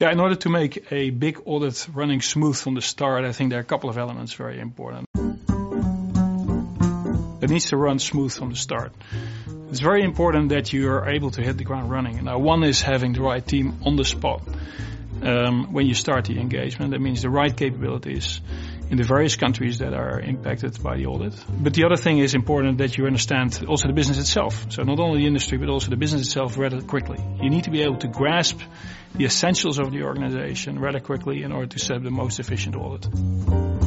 Yeah, in order to make a big audit running smooth from the start, I think there are a couple of elements very important. It needs to run smooth from the start. It's very important that you are able to hit the ground running. Now, one is having the right team on the spot um, when you start the engagement. That means the right capabilities in the various countries that are impacted by the audit. But the other thing is important that you understand also the business itself. So not only the industry, but also the business itself rather quickly. You need to be able to grasp the essentials of the organization rather quickly in order to set up the most efficient audit.